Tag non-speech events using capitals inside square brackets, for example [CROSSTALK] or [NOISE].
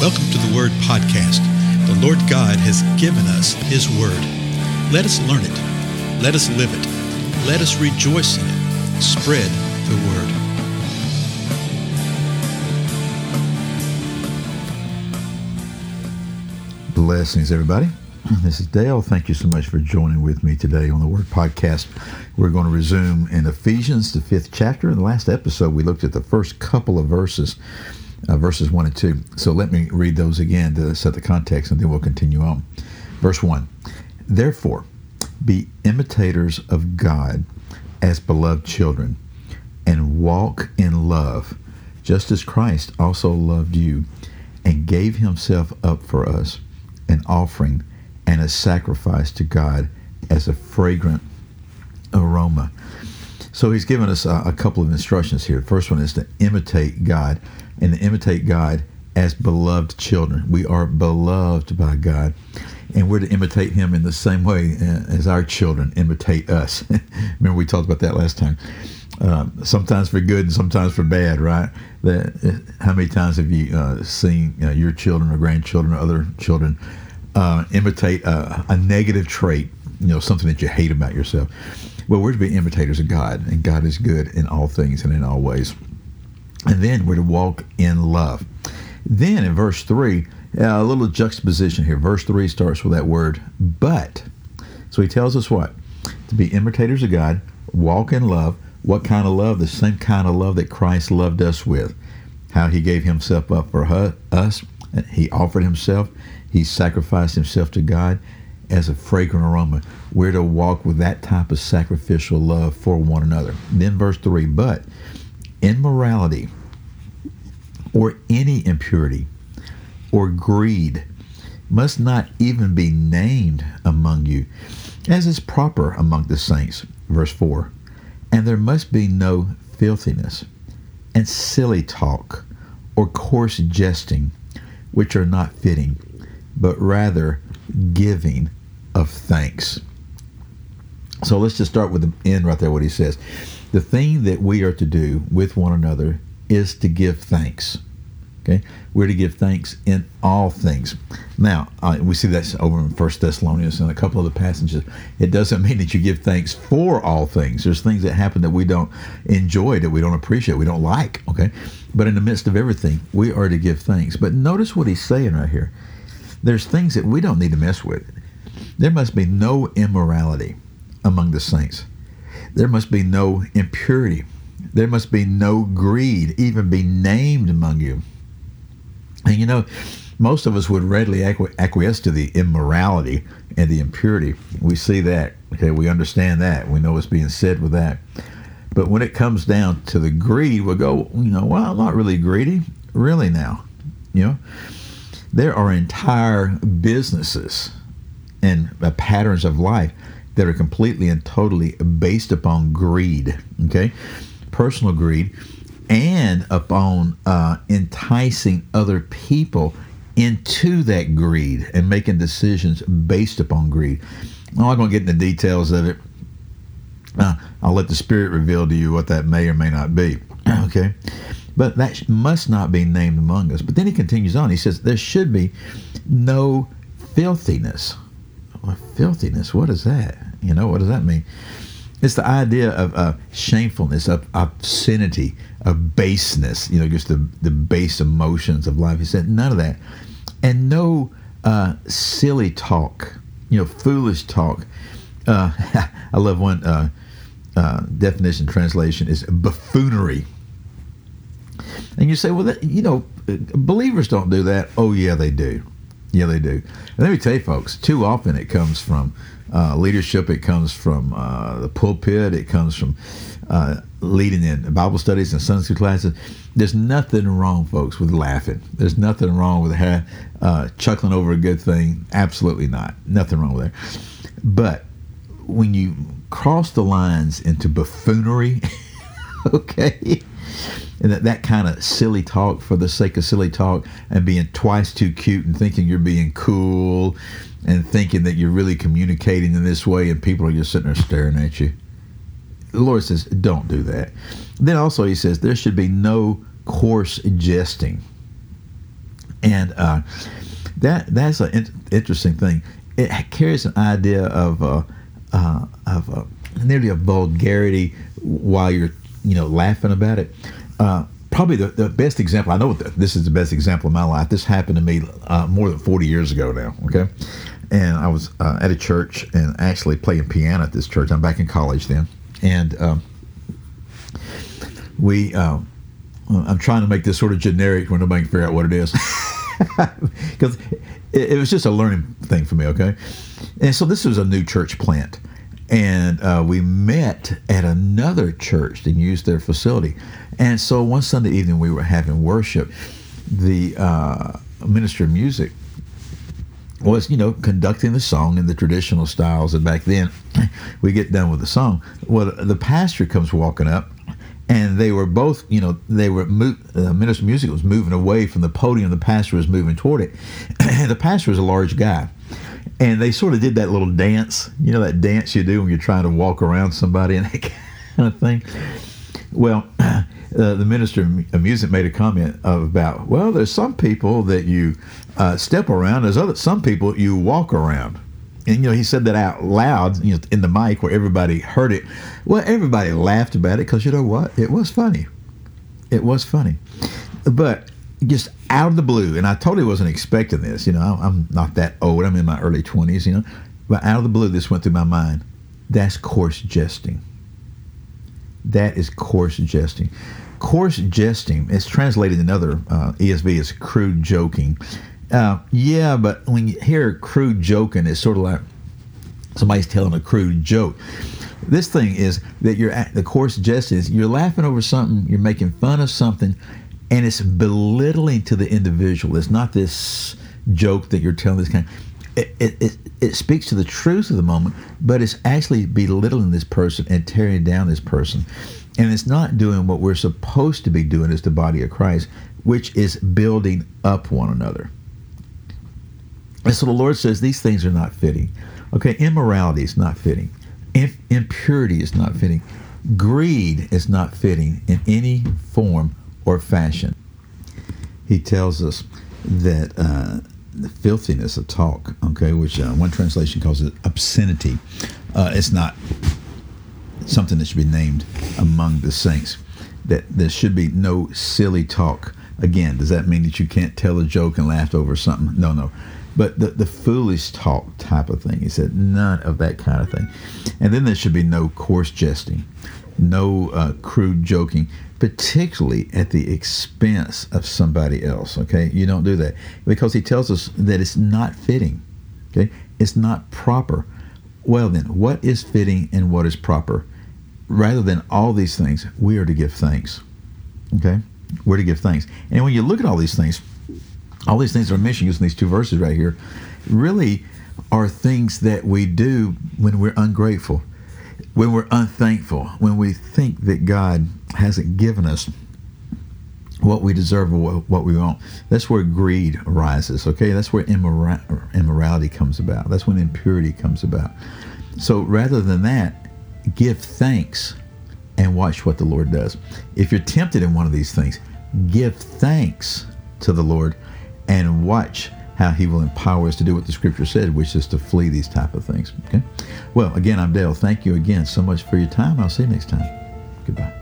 Welcome to the Word Podcast. The Lord God has given us His Word. Let us learn it. Let us live it. Let us rejoice in it. Spread the Word. Blessings, everybody. [CLEARS THROAT] This is Dale. Thank you so much for joining with me today on the Word Podcast. We're going to resume in Ephesians, the fifth chapter. In the last episode, we looked at the first couple of verses, uh, verses 1 and 2. So let me read those again to set the context, and then we'll continue on. Verse 1 Therefore, be imitators of God as beloved children, and walk in love, just as Christ also loved you and gave himself up for us, an offering and a sacrifice to God as a fragrant aroma. So he's given us a, a, couple of instructions here. First one is to imitate God and to imitate God as beloved children. We are beloved by God, and we're to imitate Him in the same way uh, as our children imitate us. [LAUGHS] Remember, we talked about that last time. Um, sometimes for good and sometimes for bad, right? That, uh, how many times have you uh, seen uh, your children or grandchildren or other children uh, imitate a, a, negative trait, you know, something that you hate about yourself. Well, we're to be imitators of God, and God is good in all things and in all ways. And then we're to walk in love. Then in verse 3, uh, a little juxtaposition here. Verse 3 starts with that word, but. So he tells us what? To be imitators of God, walk in love. What kind of love? The same kind of love that Christ loved us with. How he gave himself up for us. He offered himself. He sacrificed himself to God as a fragrant aroma. We're to walk with that type of sacrificial love for one another. Then, verse 3 But immorality or any impurity or greed must not even be named among you, as is proper among the saints. Verse 4 And there must be no filthiness and silly talk or coarse jesting, which are not fitting but rather giving of thanks. So let's just start with the end right there, what he says. The thing that we are to do with one another is to give thanks. Okay, we're to give thanks in all things. Now uh, we see that over in First Thessalonians and a couple of the passages. It doesn't [LAUGHS] mean that you give thanks for all things. There's things that happen that we don't enjoy, that we don't appreciate, we don't like. Okay, but in the midst of everything, we are to give thanks. But notice what he's saying right here there's things that we don't need to mess with. There must be no immorality among the saints. There must be no impurity. There must be no greed, even be named among you. And you know, most of us would readily acquiesce to the immorality and the impurity. We see that. Okay, we understand that. We know what's being said with that. But when it comes down to the greed, we'll go, you know, well, I'm not really greedy. Really now. You know? There are entire businesses and uh, patterns of life that are completely and totally based upon greed, okay? Personal greed, and upon uh, enticing other people into that greed and making decisions based upon greed. I'm not going to get into details of it. Uh, I'll let the Spirit reveal to you what that may or may not be, [CLEARS THROAT] okay? but that must not be named among us. But then he continues on. He says, There should be no filthiness. Well, filthiness, what is that? You know, what does that mean? It's the idea of uh, shamefulness, of obscenity, of baseness, you know, just the, the base emotions of life. He said, none of that. And no uh, silly talk, you know, foolish talk. Uh, [LAUGHS] I love one uh, uh, definition translation is buffoonery and you say, well, that, you know, believers don't do that. Oh, yeah, they do. Yeah, they do. And let me tell you, folks, too often it comes from uh, leadership, it comes from uh, the pulpit, it comes from uh, leading in Bible studies and Sunday school classes. There's nothing wrong, folks, with laughing. There's nothing wrong with uh, chuckling over a good thing. Absolutely not. Nothing wrong with that. But when you cross the lines into buffoonery, [LAUGHS] okay, and that, that kind of silly talk for the sake of silly talk and being twice too cute and thinking you're being cool and thinking that you're really communicating in this way and people are just sitting there staring at you. The Lord says, don't do that. Then also he says there should be no coarse jesting. and uh, that that's an in- interesting thing. It carries an idea of uh, uh, of uh, nearly a vulgarity while you're you know laughing about it. Uh, probably the, the best example. I know this is the best example of my life. This happened to me uh, more than forty years ago now. Okay, and I was uh, at a church and actually playing piano at this church. I'm back in college then, and um, we. Um, I'm trying to make this sort of generic where nobody can figure out what it is. [LAUGHS] [LAUGHS] Because it, it, was just a learning thing for me, okay? And so this was a new church plant. And uh, we met at another church and used their facility. And so one Sunday evening we were having worship. The uh, minister of music was, you know, conducting the song in the traditional styles. And back then, we get done with the song. Well, the pastor comes walking up and they were both, you know, they were mo- uh, minister of music was moving away from the podium. The pastor was moving toward it. [CLEARS THROAT] the pastor was a large guy, and they sort of did that little dance, you know, that dance you do when you're trying to walk around somebody and [LAUGHS] that kind of thing. Well, [CLEARS THROAT] uh, the minister of music made a comment about, well, there's some people that you uh, step around. There's other some people you walk around. And you know he said that out loud you know in the mic where everybody heard it. Well everybody laughed about it because you know what? It was funny. It was funny. But just out of the blue and i totally wasn't expecting this you know i'm not that old i'm in my early 20s you know but out of the blue this went through my mind. That's coarse jesting. That is coarse jesting. Coarse jesting is translated in other uh, esv as crude joking. Uh, yeah, but when you hear crude joking, it's sort of like somebody's telling a crude joke. This thing is that you're the coarse jest is you're laughing over something, you're making fun of something, and it's belittling to the individual. It's not this joke that you're telling this kind. It, it, it, it speaks to the truth of the moment, but it's actually belittling this person and tearing down this person. And it's not doing what we're supposed to be doing as the body of Christ, which is building up one another. And so the Lord says these things are not fitting. Okay, immorality is not fitting. impurity is not fitting. Greed is not fitting in any form or fashion. He tells us that uh, the filthiness of talk, okay, which uh, one translation calls it obscenity, uh, it's not something that should be named among the saints. That there should be no silly talk. Again, does that mean that you can't tell a joke and laugh over something? No, no but the, the foolish talk type of thing. He said, none of that kind of thing. And then there should be no coarse jesting, no uh, crude joking, particularly at the expense of somebody else. Okay, you don't do that because he tells us that it's not fitting. Okay, it's not proper. Well, then, what is fitting and what is proper? Rather than all these things, we are to give thanks. Okay, we're to give thanks. And when you look at all these things, all these things that are mentioned using these two verses right here really are things that we do when we're ungrateful, when we're unthankful, when we think that God hasn't given us what we deserve or what we want. That's where greed arises, okay? That's where immora- immorality comes about. That's when impurity comes about. So rather than that, give thanks and watch what the Lord does. If you're tempted in one of these things, give thanks to the Lord and watch how he will empower us to do what the scripture said, which is to flee these type of things. Okay. Well, again, I'm Dale. Thank you again so much for your time. I'll see you next time. Goodbye.